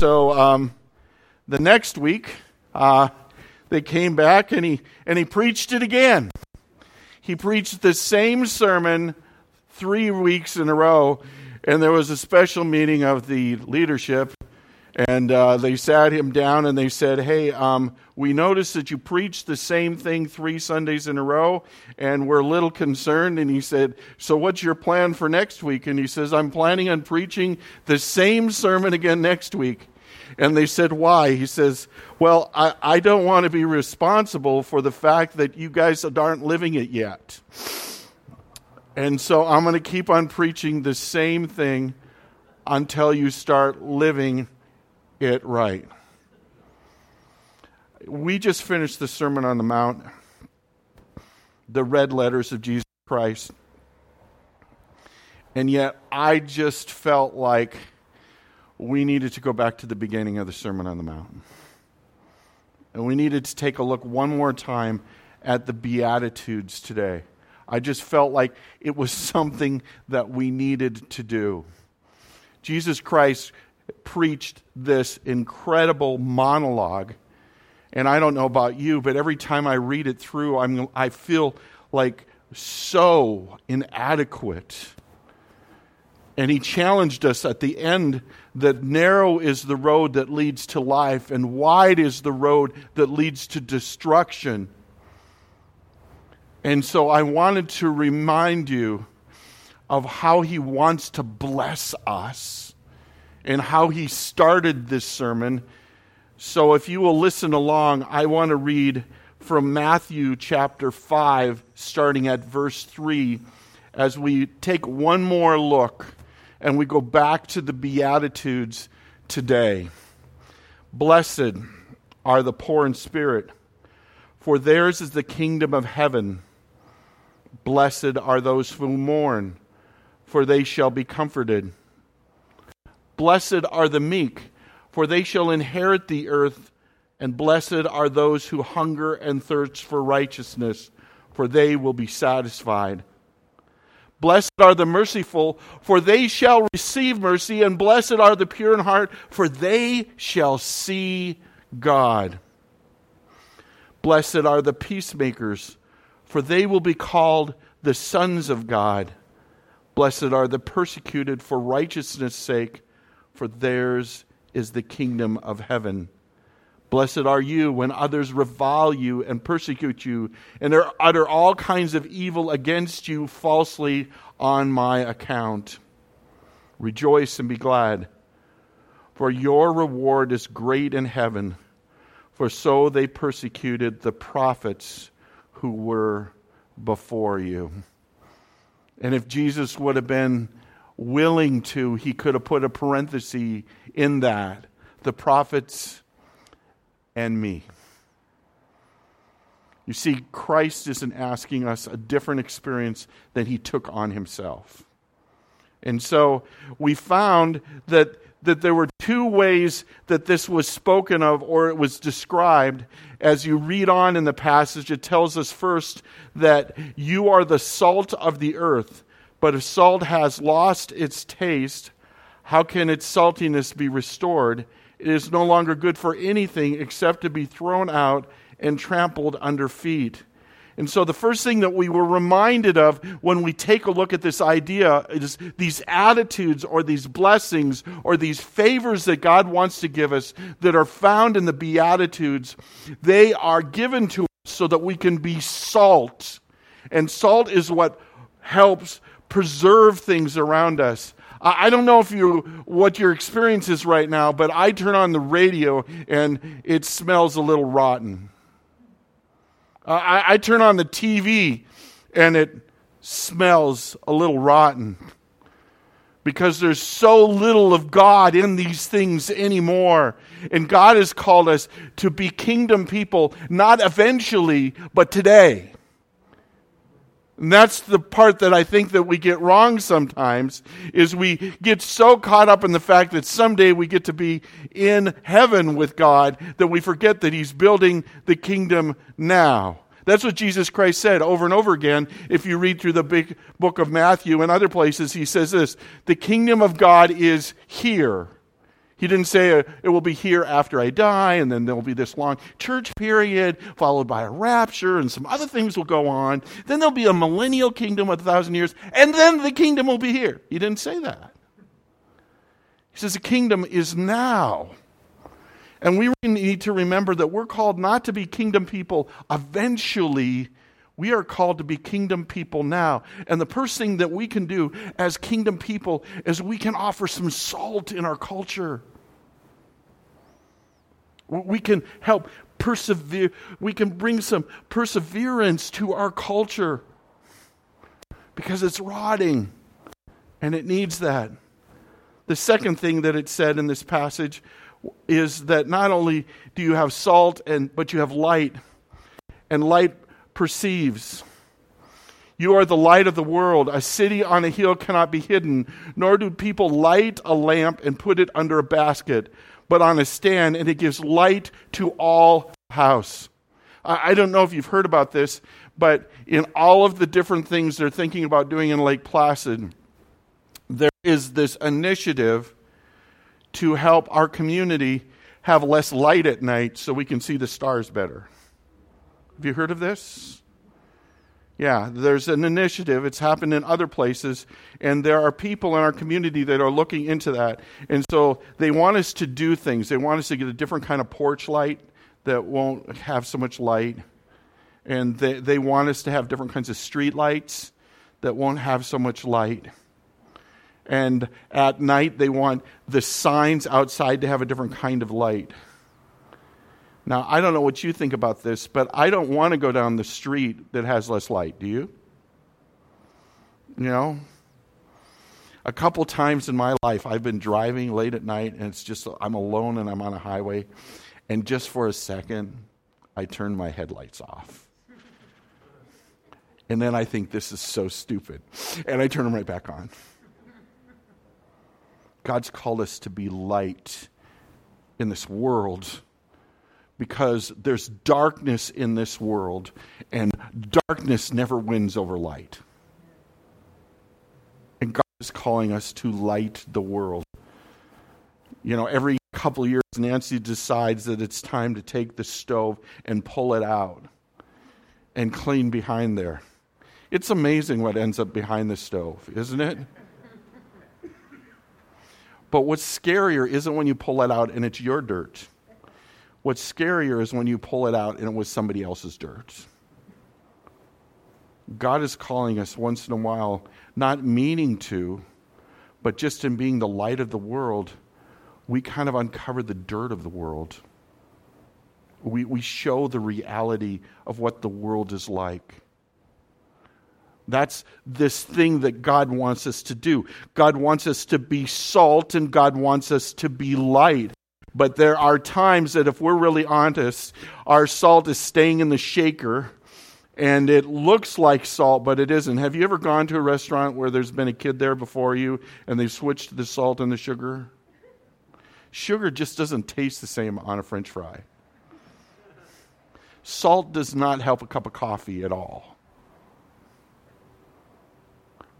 So um, the next week, uh, they came back and he, and he preached it again. He preached the same sermon three weeks in a row, and there was a special meeting of the leadership. And uh, they sat him down and they said, Hey, um, we noticed that you preached the same thing three Sundays in a row, and we're a little concerned. And he said, So what's your plan for next week? And he says, I'm planning on preaching the same sermon again next week. And they said, Why? He says, Well, I, I don't want to be responsible for the fact that you guys aren't living it yet. And so I'm going to keep on preaching the same thing until you start living it right. We just finished the Sermon on the Mount, the red letters of Jesus Christ. And yet, I just felt like we needed to go back to the beginning of the Sermon on the Mount. And we needed to take a look one more time at the Beatitudes today. I just felt like it was something that we needed to do. Jesus Christ preached this incredible monologue. And I don't know about you, but every time I read it through, I'm, I feel like so inadequate. And he challenged us at the end that narrow is the road that leads to life, and wide is the road that leads to destruction. And so I wanted to remind you of how he wants to bless us and how he started this sermon. So if you will listen along, I want to read from Matthew chapter 5, starting at verse 3, as we take one more look and we go back to the Beatitudes today. Blessed are the poor in spirit, for theirs is the kingdom of heaven. Blessed are those who mourn, for they shall be comforted. Blessed are the meek, for they shall inherit the earth. And blessed are those who hunger and thirst for righteousness, for they will be satisfied. Blessed are the merciful, for they shall receive mercy. And blessed are the pure in heart, for they shall see God. Blessed are the peacemakers for they will be called the sons of God. Blessed are the persecuted for righteousness' sake, for theirs is the kingdom of heaven. Blessed are you when others revile you and persecute you and utter all kinds of evil against you falsely on my account. Rejoice and be glad, for your reward is great in heaven, for so they persecuted the prophets who were before you. And if Jesus would have been willing to, he could have put a parenthesis in that the prophets and me. You see, Christ isn't asking us a different experience than he took on himself. And so we found that that there were two ways that this was spoken of or it was described. As you read on in the passage, it tells us first that you are the salt of the earth. But if salt has lost its taste, how can its saltiness be restored? It is no longer good for anything except to be thrown out and trampled under feet. And so, the first thing that we were reminded of when we take a look at this idea is these attitudes or these blessings or these favors that God wants to give us that are found in the Beatitudes. They are given to us so that we can be salt. And salt is what helps preserve things around us. I don't know if you what your experience is right now, but I turn on the radio and it smells a little rotten. I, I turn on the TV and it smells a little rotten because there's so little of God in these things anymore. And God has called us to be kingdom people, not eventually, but today. And that's the part that I think that we get wrong sometimes is we get so caught up in the fact that someday we get to be in heaven with God that we forget that he's building the kingdom now. That's what Jesus Christ said over and over again. If you read through the big book of Matthew and other places, he says this The kingdom of God is here. He didn't say uh, it will be here after I die, and then there'll be this long church period, followed by a rapture, and some other things will go on. Then there'll be a millennial kingdom of a thousand years, and then the kingdom will be here. He didn't say that. He says the kingdom is now. And we need to remember that we're called not to be kingdom people eventually. We are called to be kingdom people now. And the first thing that we can do as kingdom people is we can offer some salt in our culture. We can help persevere. We can bring some perseverance to our culture because it's rotting and it needs that. The second thing that it said in this passage is that not only do you have salt and but you have light and light perceives you are the light of the world. A city on a hill cannot be hidden, nor do people light a lamp and put it under a basket, but on a stand, and it gives light to all house. I don't know if you've heard about this, but in all of the different things they're thinking about doing in Lake Placid, there is this initiative to help our community have less light at night so we can see the stars better. Have you heard of this? Yeah, there's an initiative. It's happened in other places, and there are people in our community that are looking into that. And so they want us to do things. They want us to get a different kind of porch light that won't have so much light. And they, they want us to have different kinds of street lights that won't have so much light. And at night, they want the signs outside to have a different kind of light. Now, I don't know what you think about this, but I don't want to go down the street that has less light. Do you? You know? A couple times in my life, I've been driving late at night, and it's just, I'm alone and I'm on a highway. And just for a second, I turn my headlights off. And then I think this is so stupid. And I turn them right back on. God's called us to be light in this world because there's darkness in this world, and darkness never wins over light. And God is calling us to light the world. You know, every couple years, Nancy decides that it's time to take the stove and pull it out and clean behind there. It's amazing what ends up behind the stove, isn't it? But what's scarier isn't when you pull it out and it's your dirt. What's scarier is when you pull it out and it was somebody else's dirt. God is calling us once in a while, not meaning to, but just in being the light of the world, we kind of uncover the dirt of the world. We, we show the reality of what the world is like. That's this thing that God wants us to do. God wants us to be salt and God wants us to be light. But there are times that if we're really honest, our salt is staying in the shaker and it looks like salt, but it isn't. Have you ever gone to a restaurant where there's been a kid there before you and they've switched the salt and the sugar? Sugar just doesn't taste the same on a french fry. Salt does not help a cup of coffee at all.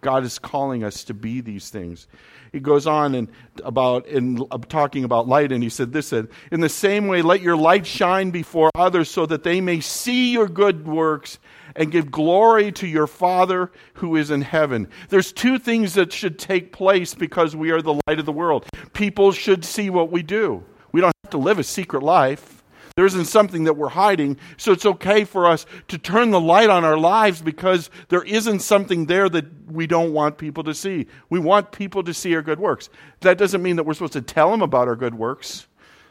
God is calling us to be these things. He goes on and about in uh, talking about light, and he said this: said, "In the same way, let your light shine before others, so that they may see your good works and give glory to your Father who is in heaven." There's two things that should take place because we are the light of the world. People should see what we do. We don't have to live a secret life. There isn't something that we're hiding. So it's okay for us to turn the light on our lives because there isn't something there that we don't want people to see. We want people to see our good works. That doesn't mean that we're supposed to tell them about our good works.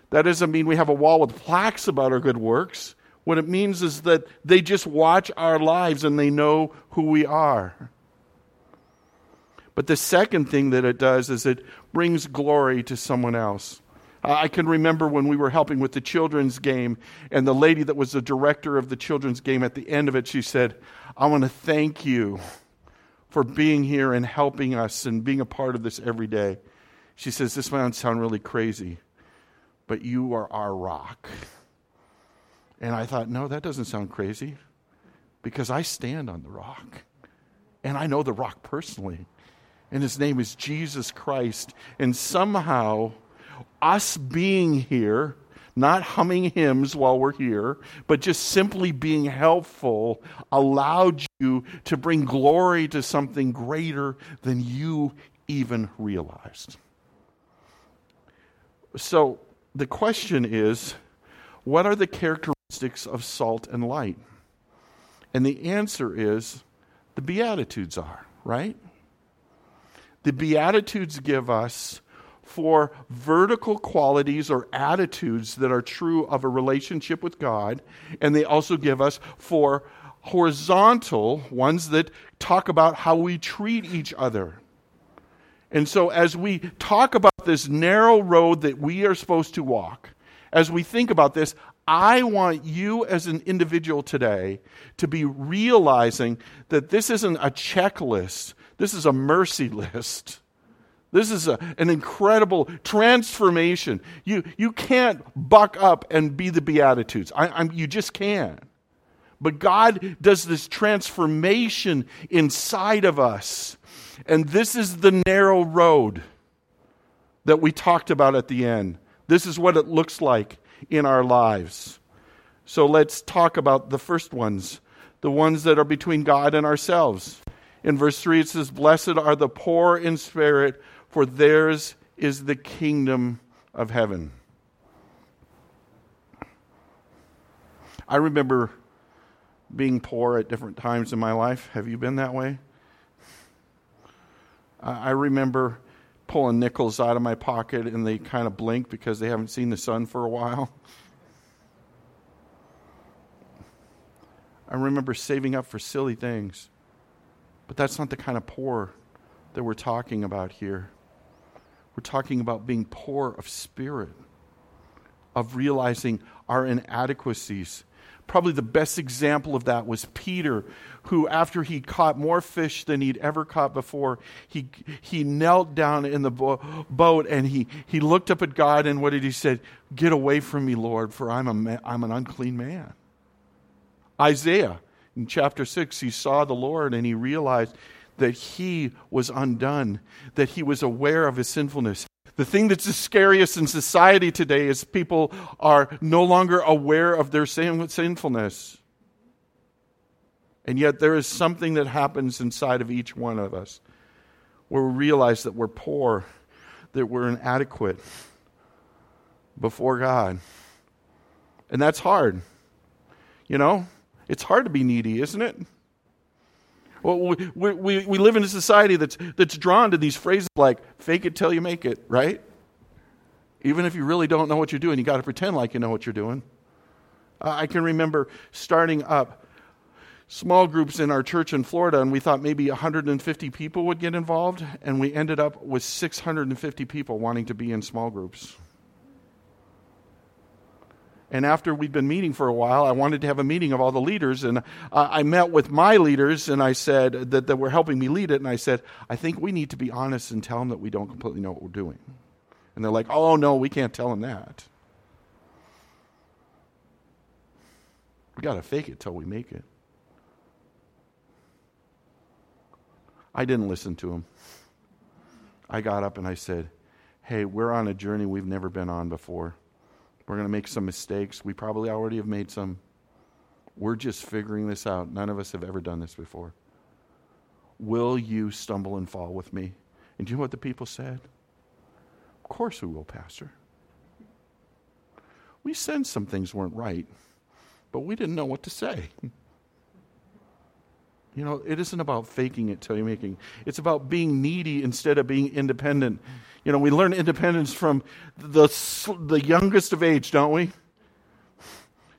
That doesn't mean we have a wall with plaques about our good works. What it means is that they just watch our lives and they know who we are. But the second thing that it does is it brings glory to someone else. I can remember when we were helping with the children's game, and the lady that was the director of the children's game at the end of it, she said, I want to thank you for being here and helping us and being a part of this every day. She says, This might sound really crazy, but you are our rock. And I thought, No, that doesn't sound crazy because I stand on the rock. And I know the rock personally. And his name is Jesus Christ. And somehow, us being here, not humming hymns while we're here, but just simply being helpful, allowed you to bring glory to something greater than you even realized. So the question is what are the characteristics of salt and light? And the answer is the Beatitudes are, right? The Beatitudes give us four vertical qualities or attitudes that are true of a relationship with God, and they also give us four horizontal ones that talk about how we treat each other. And so, as we talk about this narrow road that we are supposed to walk, as we think about this, I want you as an individual today to be realizing that this isn't a checklist, this is a mercy list. This is a, an incredible transformation. You, you can't buck up and be the Beatitudes. I, you just can't. But God does this transformation inside of us. And this is the narrow road that we talked about at the end. This is what it looks like in our lives. So let's talk about the first ones, the ones that are between God and ourselves. In verse 3, it says, Blessed are the poor in spirit, for theirs is the kingdom of heaven. I remember being poor at different times in my life. Have you been that way? I remember pulling nickels out of my pocket and they kind of blink because they haven't seen the sun for a while. I remember saving up for silly things. But that's not the kind of poor that we're talking about here. We're talking about being poor of spirit, of realizing our inadequacies. Probably the best example of that was Peter, who, after he caught more fish than he'd ever caught before, he, he knelt down in the bo- boat and he, he looked up at God and what did he say? Get away from me, Lord, for I'm, a ma- I'm an unclean man. Isaiah, in chapter 6, he saw the Lord and he realized that he was undone, that he was aware of his sinfulness. The thing that's the scariest in society today is people are no longer aware of their sinfulness. And yet, there is something that happens inside of each one of us where we realize that we're poor, that we're inadequate before God. And that's hard. You know, it's hard to be needy, isn't it? Well, we, we, we live in a society that's, that's drawn to these phrases like fake it till you make it, right? Even if you really don't know what you're doing, you got to pretend like you know what you're doing. I can remember starting up small groups in our church in Florida, and we thought maybe 150 people would get involved, and we ended up with 650 people wanting to be in small groups. And after we'd been meeting for a while, I wanted to have a meeting of all the leaders. And uh, I met with my leaders and I said that, that were helping me lead it. And I said, I think we need to be honest and tell them that we don't completely know what we're doing. And they're like, oh, no, we can't tell them that. We got to fake it till we make it. I didn't listen to them. I got up and I said, hey, we're on a journey we've never been on before. We're going to make some mistakes. We probably already have made some. We're just figuring this out. None of us have ever done this before. Will you stumble and fall with me? And do you know what the people said? Of course we will, Pastor. We sensed some things weren't right, but we didn't know what to say. You know, it isn't about faking it till you're making. It's about being needy instead of being independent. You know, we learn independence from the the youngest of age, don't we?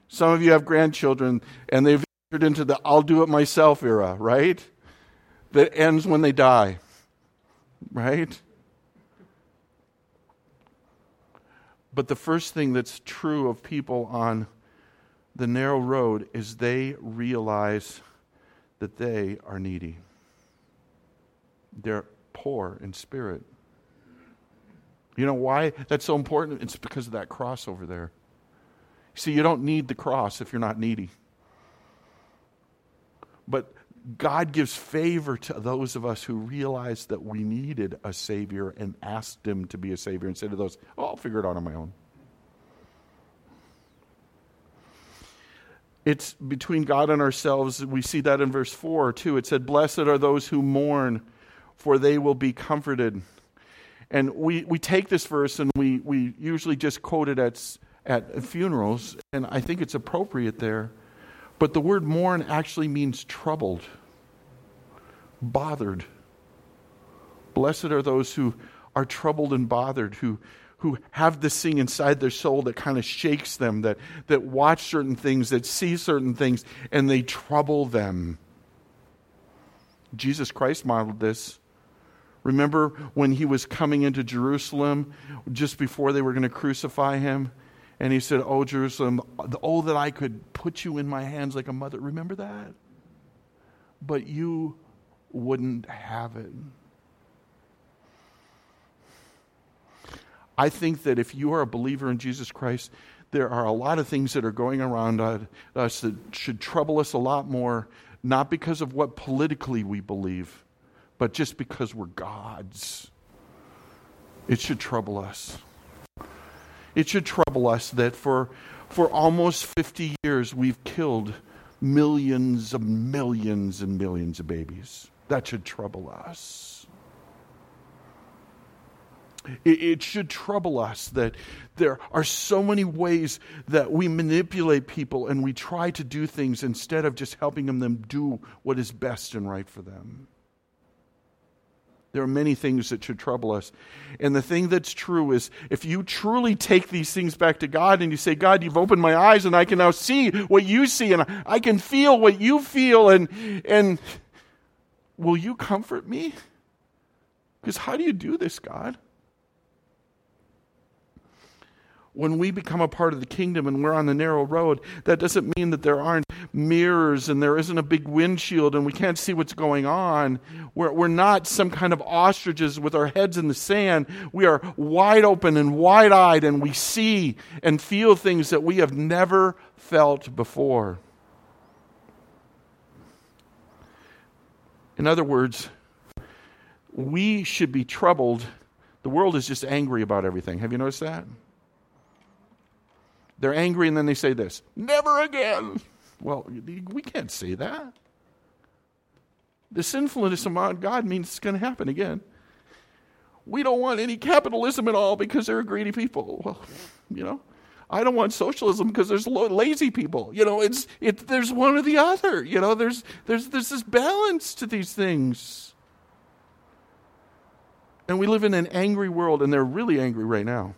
Some of you have grandchildren, and they've entered into the "I'll do it myself" era, right? That ends when they die, right? But the first thing that's true of people on the narrow road is they realize that they are needy. They're poor in spirit. You know why that's so important? It's because of that cross over there. See, you don't need the cross if you're not needy. But God gives favor to those of us who realize that we needed a Savior and asked Him to be a Savior instead of those, oh, I'll figure it out on my own. It's between God and ourselves. We see that in verse 4 too. It said, Blessed are those who mourn, for they will be comforted. And we, we take this verse and we, we usually just quote it at, at funerals, and I think it's appropriate there. But the word mourn actually means troubled, bothered. Blessed are those who are troubled and bothered, who, who have this thing inside their soul that kind of shakes them, that, that watch certain things, that see certain things, and they trouble them. Jesus Christ modeled this. Remember when he was coming into Jerusalem just before they were going to crucify him? And he said, Oh, Jerusalem, oh, that I could put you in my hands like a mother. Remember that? But you wouldn't have it. I think that if you are a believer in Jesus Christ, there are a lot of things that are going around us that should trouble us a lot more, not because of what politically we believe, but just because we're God's. It should trouble us. It should trouble us that for, for almost 50 years we've killed millions of millions and millions of babies. That should trouble us. It, should trouble us that there are so many ways that we manipulate people and we try to do things instead of just helping them do what is best and right for them. There are many things that should trouble us. And the thing that's true is if you truly take these things back to God and you say, God, you've opened my eyes and I can now see what you see and I can feel what you feel and and will you comfort me? Because how do you do this, God? When we become a part of the kingdom and we're on the narrow road, that doesn't mean that there aren't mirrors and there isn't a big windshield and we can't see what's going on. We're, we're not some kind of ostriches with our heads in the sand. We are wide open and wide eyed and we see and feel things that we have never felt before. In other words, we should be troubled. The world is just angry about everything. Have you noticed that? They're angry and then they say this never again. Well, we can't say that. The sinfulness of God means it's going to happen again. We don't want any capitalism at all because they're greedy people. Well, you know, I don't want socialism because there's lazy people. You know, it's it. There's one or the other. You know, there's there's there's this balance to these things. And we live in an angry world, and they're really angry right now.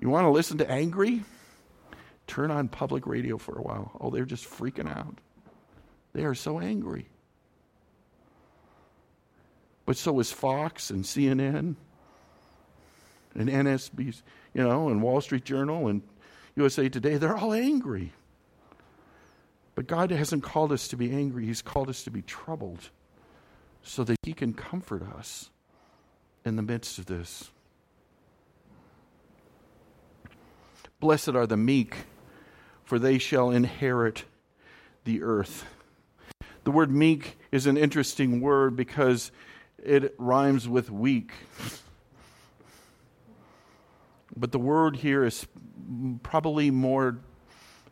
You want to listen to angry? Turn on public radio for a while. Oh, they're just freaking out. They are so angry. But so is Fox and CNN and NSB, you know, and Wall Street Journal and USA Today. They're all angry. But God hasn't called us to be angry, He's called us to be troubled so that He can comfort us in the midst of this. Blessed are the meek, for they shall inherit the earth. The word meek is an interesting word because it rhymes with weak. But the word here is probably more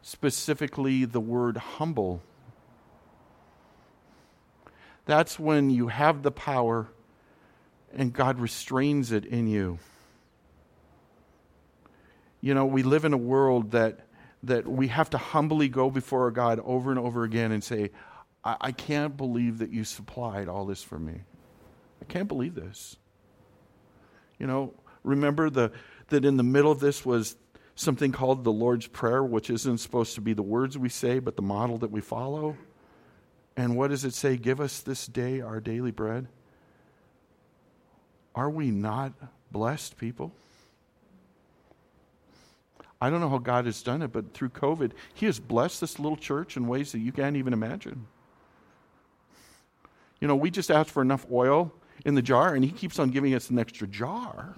specifically the word humble. That's when you have the power and God restrains it in you. You know, we live in a world that, that we have to humbly go before God over and over again and say, I, I can't believe that you supplied all this for me. I can't believe this. You know, remember the, that in the middle of this was something called the Lord's Prayer, which isn't supposed to be the words we say, but the model that we follow. And what does it say? Give us this day our daily bread. Are we not blessed people? I don't know how God has done it, but through COVID, He has blessed this little church in ways that you can't even imagine. You know, we just asked for enough oil in the jar, and He keeps on giving us an extra jar.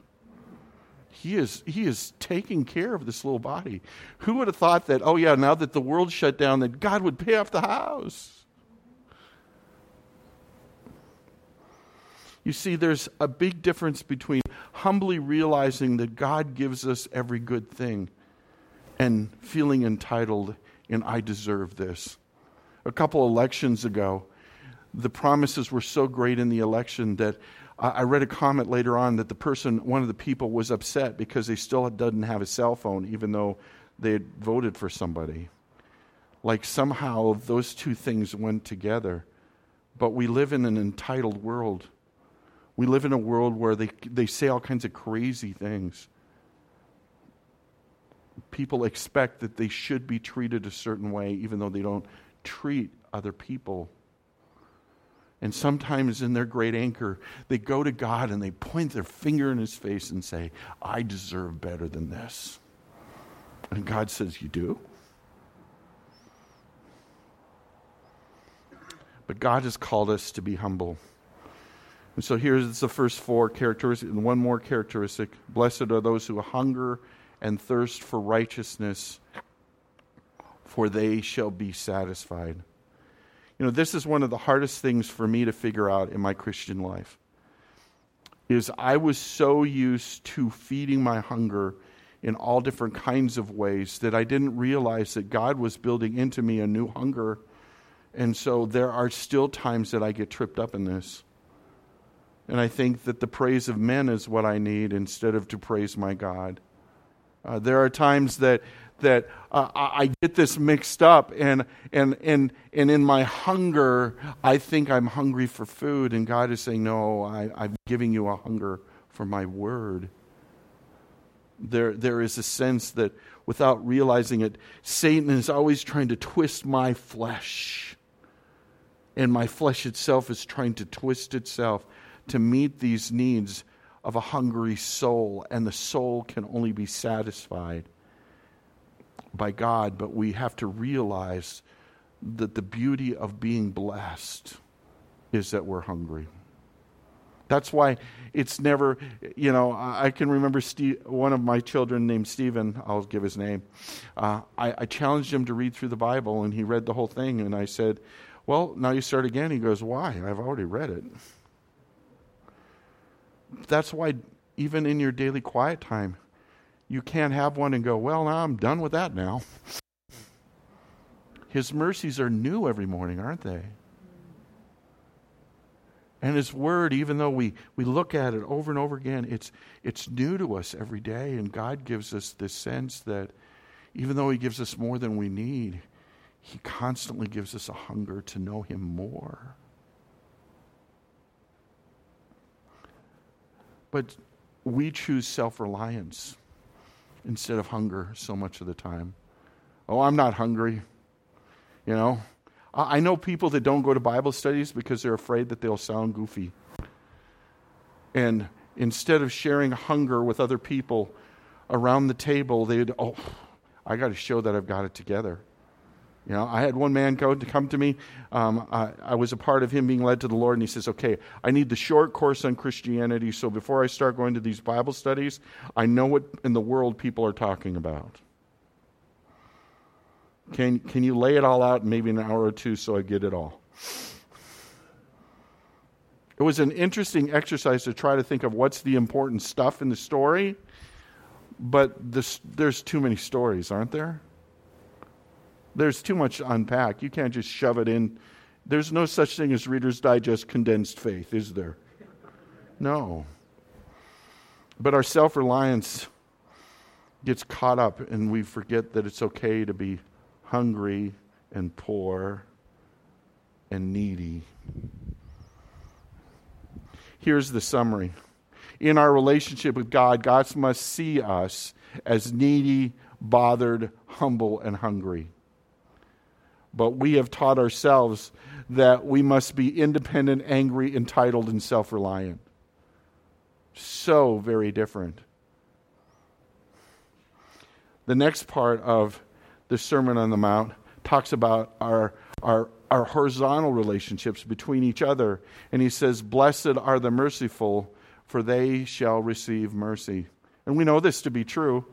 He is, he is taking care of this little body. Who would have thought that, oh, yeah, now that the world shut down, that God would pay off the house? You see, there's a big difference between humbly realizing that God gives us every good thing and feeling entitled and I deserve this. A couple elections ago, the promises were so great in the election that I read a comment later on that the person, one of the people, was upset because they still doesn't have a cell phone, even though they had voted for somebody. Like somehow those two things went together. But we live in an entitled world. We live in a world where they, they say all kinds of crazy things. People expect that they should be treated a certain way, even though they don't treat other people. And sometimes, in their great anchor, they go to God and they point their finger in his face and say, I deserve better than this. And God says, You do? But God has called us to be humble. And so here's the first four characteristics, and one more characteristic. Blessed are those who hunger and thirst for righteousness, for they shall be satisfied. You know, this is one of the hardest things for me to figure out in my Christian life. Is I was so used to feeding my hunger in all different kinds of ways that I didn't realize that God was building into me a new hunger. And so there are still times that I get tripped up in this. And I think that the praise of men is what I need instead of to praise my God. Uh, there are times that that uh, I get this mixed up, and and and and in my hunger, I think I'm hungry for food, and God is saying, "No, I, I'm giving you a hunger for my word." There, there is a sense that, without realizing it, Satan is always trying to twist my flesh, and my flesh itself is trying to twist itself to meet these needs of a hungry soul, and the soul can only be satisfied by God, but we have to realize that the beauty of being blessed is that we're hungry. That's why it's never, you know, I can remember Steve, one of my children named Stephen, I'll give his name. Uh, I, I challenged him to read through the Bible, and he read the whole thing. And I said, Well, now you start again. He goes, Why? I've already read it. That's why, even in your daily quiet time, you can't have one and go, well, now I'm done with that now. His mercies are new every morning, aren't they? And His Word, even though we, we look at it over and over again, it's, it's new to us every day. And God gives us this sense that even though He gives us more than we need, He constantly gives us a hunger to know Him more. But we choose self reliance instead of hunger so much of the time. Oh, I'm not hungry. You know, I know people that don't go to Bible studies because they're afraid that they'll sound goofy. And instead of sharing hunger with other people around the table, they'd, oh, I got to show that I've got it together. You know, I had one man go to come to me. Um, I, I, was a part of him being led to the Lord, and he says, "Okay, I need the short course on Christianity. So before I start going to these Bible studies, I know what in the world people are talking about. Can can you lay it all out in maybe an hour or two so I get it all?" It was an interesting exercise to try to think of what's the important stuff in the story, but this, there's too many stories, aren't there? There's too much to unpack. You can't just shove it in. There's no such thing as Reader's Digest condensed faith, is there? No. But our self reliance gets caught up, and we forget that it's okay to be hungry and poor and needy. Here's the summary. In our relationship with God, God must see us as needy, bothered, humble, and hungry but we have taught ourselves that we must be independent, angry, entitled, and self reliant. So very different. The next part of the Sermon on the Mount talks about our, our, our horizontal relationships between each other. And he says, Blessed are the merciful, for they shall receive mercy. And we know this to be true.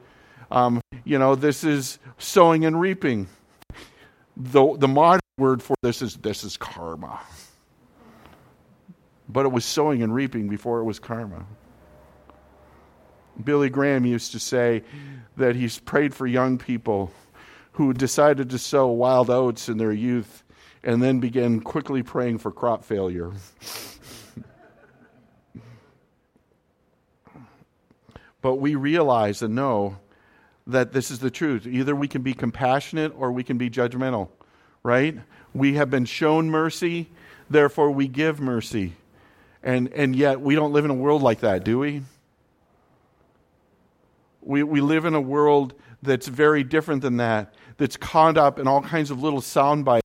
Um, you know, this is sowing and reaping the, the modern word for this is this is karma. but it was sowing and reaping before it was karma. Billy Graham used to say that he's prayed for young people who decided to sow wild oats in their youth and then began quickly praying for crop failure. but we realize and know that this is the truth. Either we can be compassionate or we can be judgmental, right? We have been shown mercy, therefore we give mercy. And, and yet we don't live in a world like that, do we? We, we live in a world that's very different than that, that's caught up in all kinds of little sound bites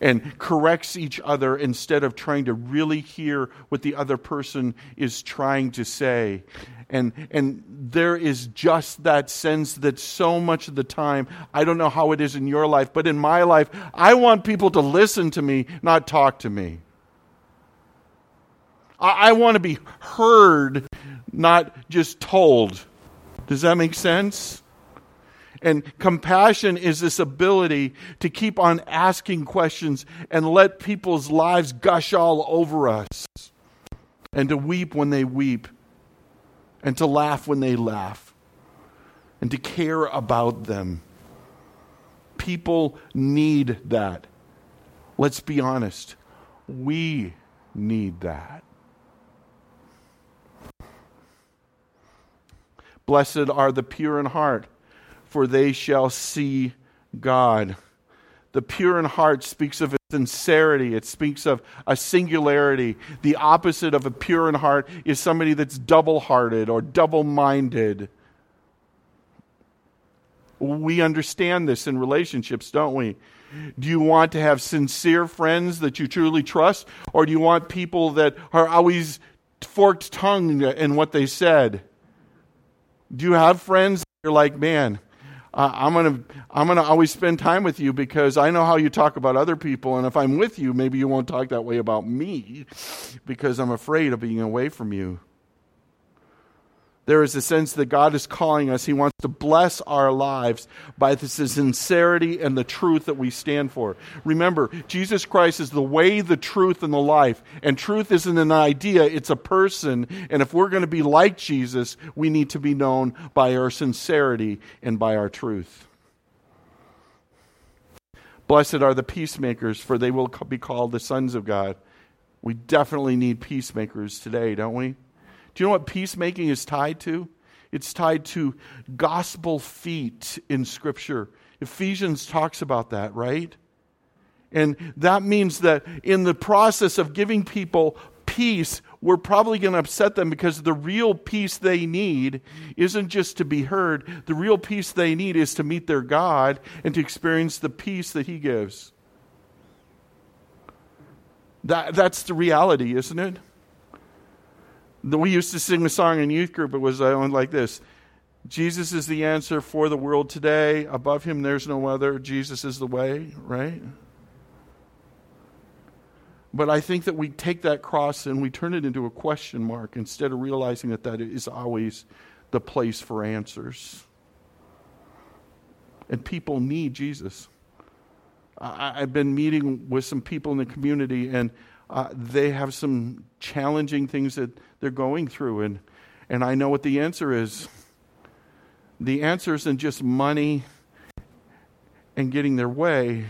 and corrects each other instead of trying to really hear what the other person is trying to say. And, and there is just that sense that so much of the time, I don't know how it is in your life, but in my life, I want people to listen to me, not talk to me. I, I want to be heard, not just told. Does that make sense? And compassion is this ability to keep on asking questions and let people's lives gush all over us, and to weep when they weep, and to laugh when they laugh, and to care about them. People need that. Let's be honest. We need that. Blessed are the pure in heart, for they shall see God. The pure in heart speaks of a sincerity, it speaks of a singularity. The opposite of a pure in heart is somebody that's double hearted or double minded. We understand this in relationships, don't we? Do you want to have sincere friends that you truly trust? Or do you want people that are always forked tongued in what they said? Do you have friends you're like, man, uh, I'm going to I'm going to always spend time with you because I know how you talk about other people and if I'm with you, maybe you won't talk that way about me because I'm afraid of being away from you. There is a sense that God is calling us. He wants to bless our lives by the sincerity and the truth that we stand for. Remember, Jesus Christ is the way, the truth, and the life. And truth isn't an idea, it's a person. And if we're going to be like Jesus, we need to be known by our sincerity and by our truth. Blessed are the peacemakers, for they will be called the sons of God. We definitely need peacemakers today, don't we? Do you know what peacemaking is tied to? It's tied to gospel feet in Scripture. Ephesians talks about that, right? And that means that in the process of giving people peace, we're probably going to upset them because the real peace they need isn't just to be heard. The real peace they need is to meet their God and to experience the peace that He gives. That, that's the reality, isn't it? We used to sing a song in youth group. It was uh, like this Jesus is the answer for the world today. Above him, there's no other. Jesus is the way, right? But I think that we take that cross and we turn it into a question mark instead of realizing that that is always the place for answers. And people need Jesus. I, have been meeting with some people in the community, and uh, they have some challenging things that they're going through. And, and I know what the answer is. The answer isn't just money and getting their way,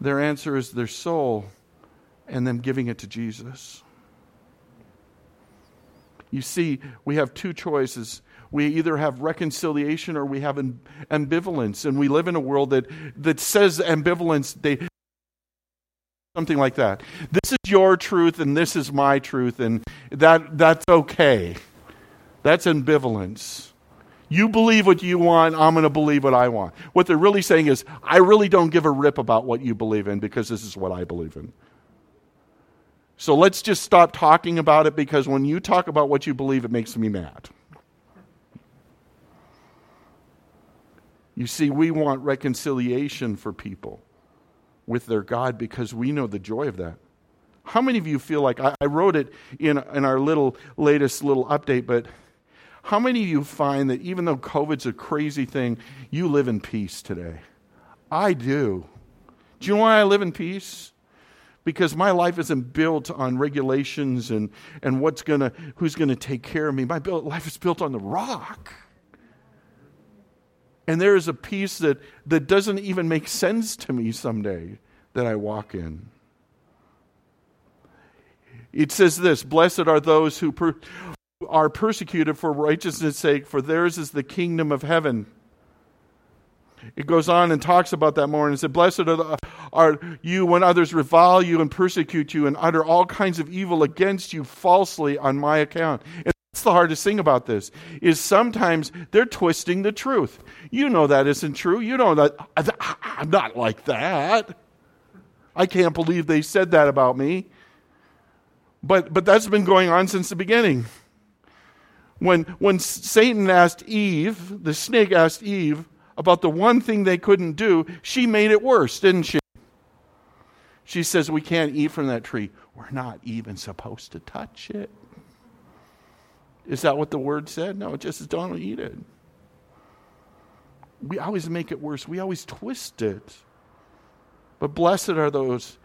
their answer is their soul and them giving it to Jesus. You see, we have two choices. We either have reconciliation or we have ambivalence. And we live in a world that, that says ambivalence, they, something like that. This is your truth and this is my truth, and that, that's okay. That's ambivalence. You believe what you want, I'm going to believe what I want. What they're really saying is, I really don't give a rip about what you believe in because this is what I believe in. So let's just stop talking about it because when you talk about what you believe, it makes me mad. You see, we want reconciliation for people with their God because we know the joy of that. How many of you feel like I, wrote it in, in our little latest little update, but how many of you find that even though COVID's a crazy thing, you live in peace today? I do. Do you know why I live in peace? because my life isn't built on regulations and, and what's gonna who's gonna take care of me. My life is built on the rock. And there is a peace that, that doesn't even make sense to me someday that I walk in. It says this Blessed are those who per, are persecuted for righteousness' sake, for theirs is the kingdom of heaven. It goes on and talks about that more and it said, Blessed are, the, are you when others revile you and persecute you and utter all kinds of evil against you falsely on my account. And that's the hardest thing about this, is sometimes they're twisting the truth. You know that isn't true. You know that I'm not like that. I can't believe they said that about me. But, but that's been going on since the beginning. When, when Satan asked Eve, the snake asked Eve, about the one thing they couldn't do, she made it worse, didn't she? She says, We can't eat from that tree. We're not even supposed to touch it. Is that what the word said? No, it just says, Don't eat it. We always make it worse, we always twist it. But blessed are those.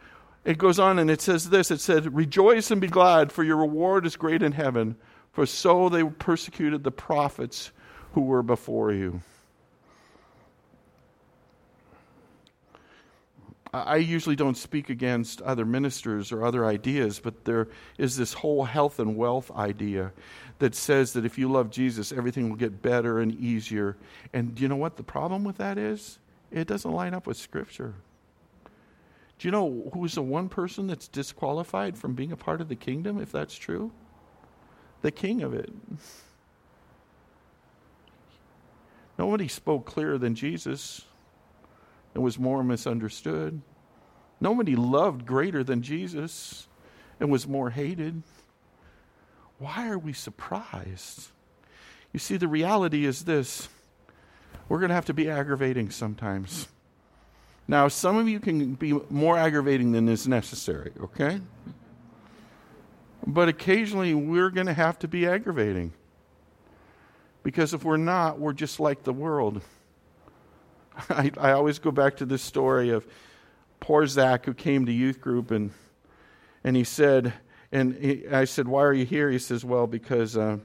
It goes on and it says this it said, Rejoice and be glad, for your reward is great in heaven, for so they persecuted the prophets who were before you. I usually don't speak against other ministers or other ideas, but there is this whole health and wealth idea that says that if you love Jesus, everything will get better and easier. And do you know what the problem with that is? It doesn't line up with Scripture. Do you know who's the one person that's disqualified from being a part of the kingdom, if that's true? The king of it. Nobody spoke clearer than Jesus and was more misunderstood. Nobody loved greater than Jesus and was more hated. Why are we surprised? You see, the reality is this we're going to have to be aggravating sometimes. Now, some of you can be more aggravating than is necessary, okay? But occasionally we're going to have to be aggravating. Because if we're not, we're just like the world. I, I always go back to this story of poor Zach who came to youth group and and he said, and he, I said, "Why are you here?" He says, "Well, because uh,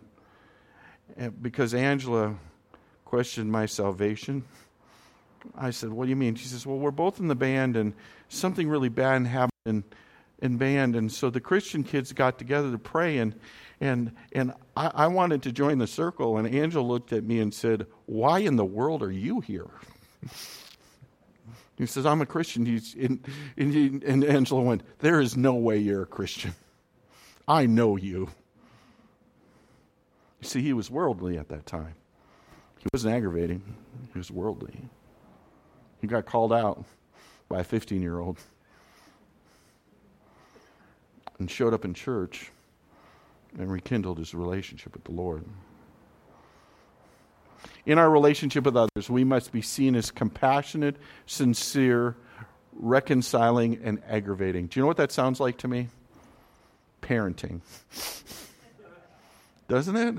eh, because Angela questioned my salvation." I said, "What do you mean?" She says, "Well, we're both in the band, and something really bad happened in, in band, and so the Christian kids got together to pray, and and and I, I wanted to join the circle, and Angela looked at me and said, "Why in the world are you here?" He says, I'm a Christian. He's in, and Angela went, There is no way you're a Christian. I know you. You see, he was worldly at that time. He wasn't aggravating, he was worldly. He got called out by a 15 year old and showed up in church and rekindled his relationship with the Lord. In our relationship with others, we must be seen as compassionate, sincere, reconciling, and aggravating. Do you know what that sounds like to me? Parenting. Doesn't it?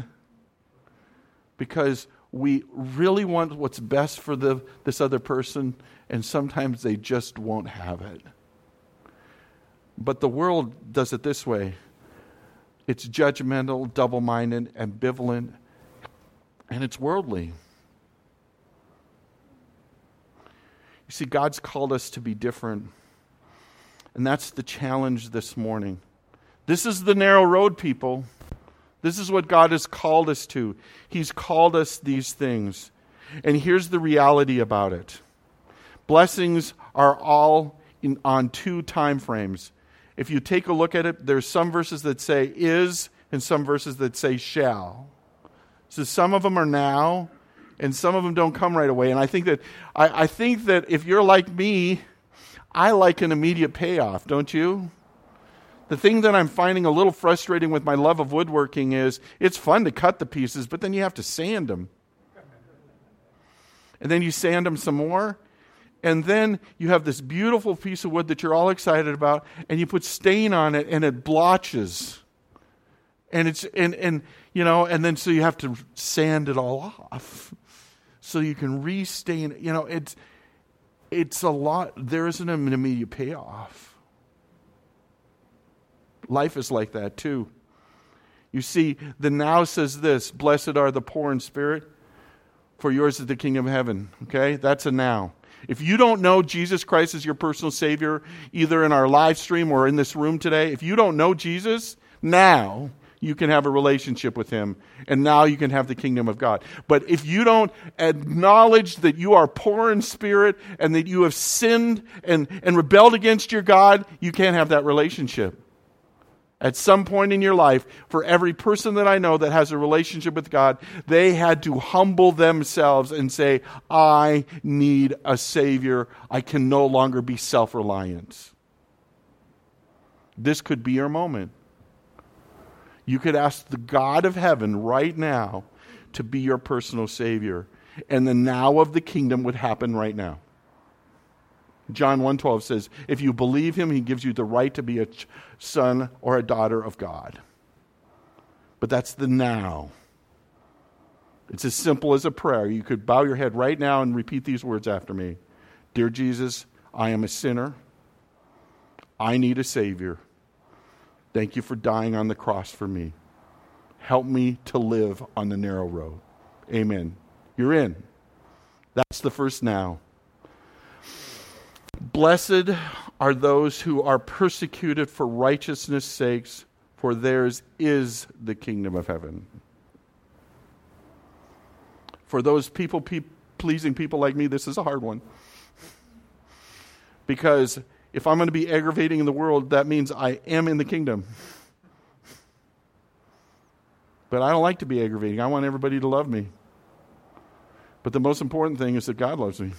Because we really want what's best for the, this other person, and sometimes they just won't have it. But the world does it this way it's judgmental, double minded, ambivalent, and it's worldly. You see, God's called us to be different. And that's the challenge this morning. This is the narrow road, people. This is what God has called us to. He's called us these things. And here's the reality about it blessings are all in, on two time frames. If you take a look at it, there's some verses that say is and some verses that say shall. So some of them are now, and some of them don't come right away. And I think that I, I think that if you're like me, I like an immediate payoff, don't you? The thing that I'm finding a little frustrating with my love of woodworking is it's fun to cut the pieces, but then you have to sand them. And then you sand them some more. And then you have this beautiful piece of wood that you're all excited about, and you put stain on it, and it blotches. And it's and and you know, and then so you have to sand it all off so you can restain you know, it's it's a lot there isn't an immediate payoff. Life is like that too. You see, the now says this Blessed are the poor in spirit, for yours is the kingdom of heaven. Okay? That's a now. If you don't know Jesus Christ as your personal Savior, either in our live stream or in this room today, if you don't know Jesus, now you can have a relationship with Him, and now you can have the kingdom of God. But if you don't acknowledge that you are poor in spirit and that you have sinned and, and rebelled against your God, you can't have that relationship at some point in your life, for every person that I know that has a relationship with God, they had to humble themselves and say, I need a Savior. I can no longer be self reliant. This could be your moment. You could ask the God of heaven right now to be your personal Savior, and the now of the kingdom would happen right now. John 1:12 says, "If you believe him, he gives you the right to be a son or a daughter of God." But that's the now. It's as simple as a prayer. You could bow your head right now and repeat these words after me. Dear Jesus, I am a sinner. I need a savior. Thank you for dying on the cross for me. Help me to live on the narrow road. Amen. You're in. That's the first now. Blessed are those who are persecuted for righteousness' sakes, for theirs is the kingdom of heaven. For those people pe- pleasing people like me, this is a hard one. Because if I'm going to be aggravating in the world, that means I am in the kingdom. But I don't like to be aggravating. I want everybody to love me. But the most important thing is that God loves me.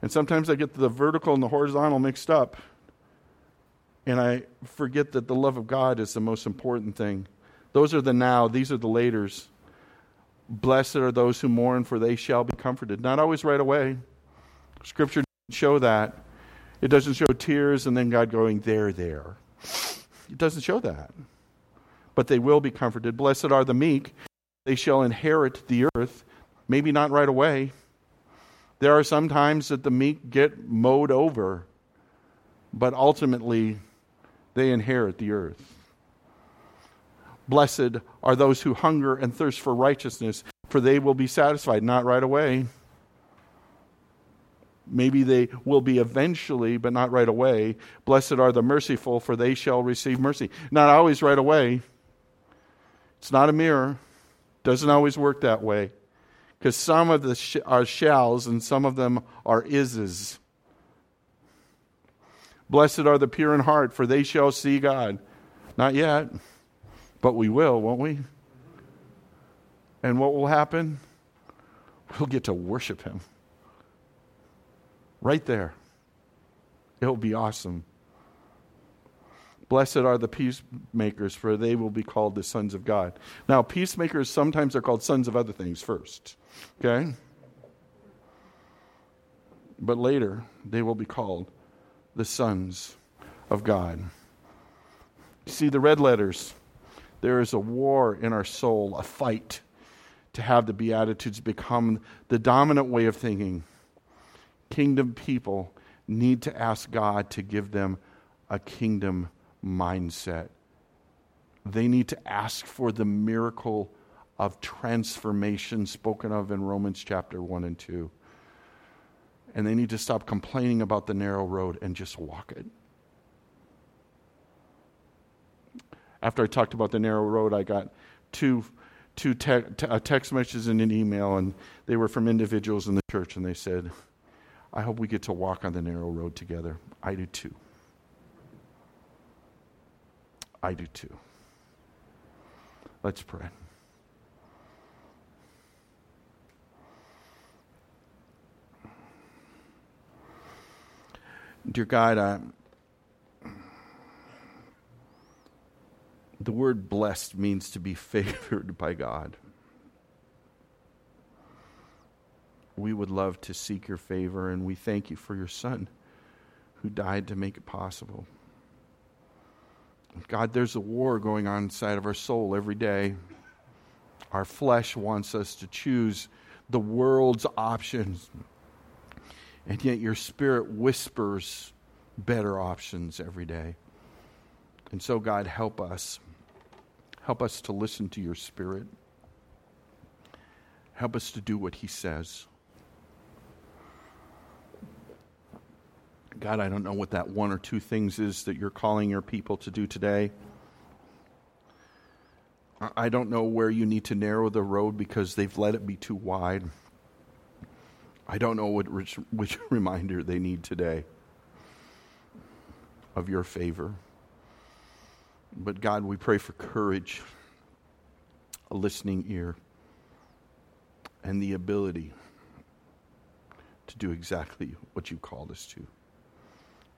And sometimes I get the vertical and the horizontal mixed up. And I forget that the love of God is the most important thing. Those are the now, these are the laters. Blessed are those who mourn, for they shall be comforted. Not always right away. Scripture doesn't show that. It doesn't show tears and then God going, there, there. It doesn't show that. But they will be comforted. Blessed are the meek, they shall inherit the earth. Maybe not right away. There are some times that the meek get mowed over, but ultimately they inherit the earth. Blessed are those who hunger and thirst for righteousness, for they will be satisfied. Not right away. Maybe they will be eventually, but not right away. Blessed are the merciful, for they shall receive mercy. Not always right away. It's not a mirror. Doesn't always work that way because some of the sh- are shalls and some of them are ises. Blessed are the pure in heart, for they shall see God. Not yet, but we will, won't we? And what will happen? We'll get to worship Him. Right there. It'll be awesome. Blessed are the peacemakers, for they will be called the sons of God. Now, peacemakers sometimes are called sons of other things first. Okay? But later, they will be called the sons of God. See, the red letters, there is a war in our soul, a fight to have the Beatitudes become the dominant way of thinking. Kingdom people need to ask God to give them a kingdom mindset. They need to ask for the miracle of transformation spoken of in Romans chapter 1 and 2. And they need to stop complaining about the narrow road and just walk it. After I talked about the narrow road, I got two, two te- te- uh, text messages and an email, and they were from individuals in the church, and they said, I hope we get to walk on the narrow road together. I do too. I do too. Let's pray. Dear God, I, the word blessed means to be favored by God. We would love to seek your favor, and we thank you for your Son who died to make it possible. God, there's a war going on inside of our soul every day. Our flesh wants us to choose the world's options. And yet your spirit whispers better options every day. And so, God, help us. Help us to listen to your Spirit. Help us to do what He says. God, I don't know what that one or two things is that you're calling your people to do today. I don't know where you need to narrow the road because they've let it be too wide. I don't know what, which, which reminder they need today of your favor. But God, we pray for courage, a listening ear, and the ability to do exactly what you called us to.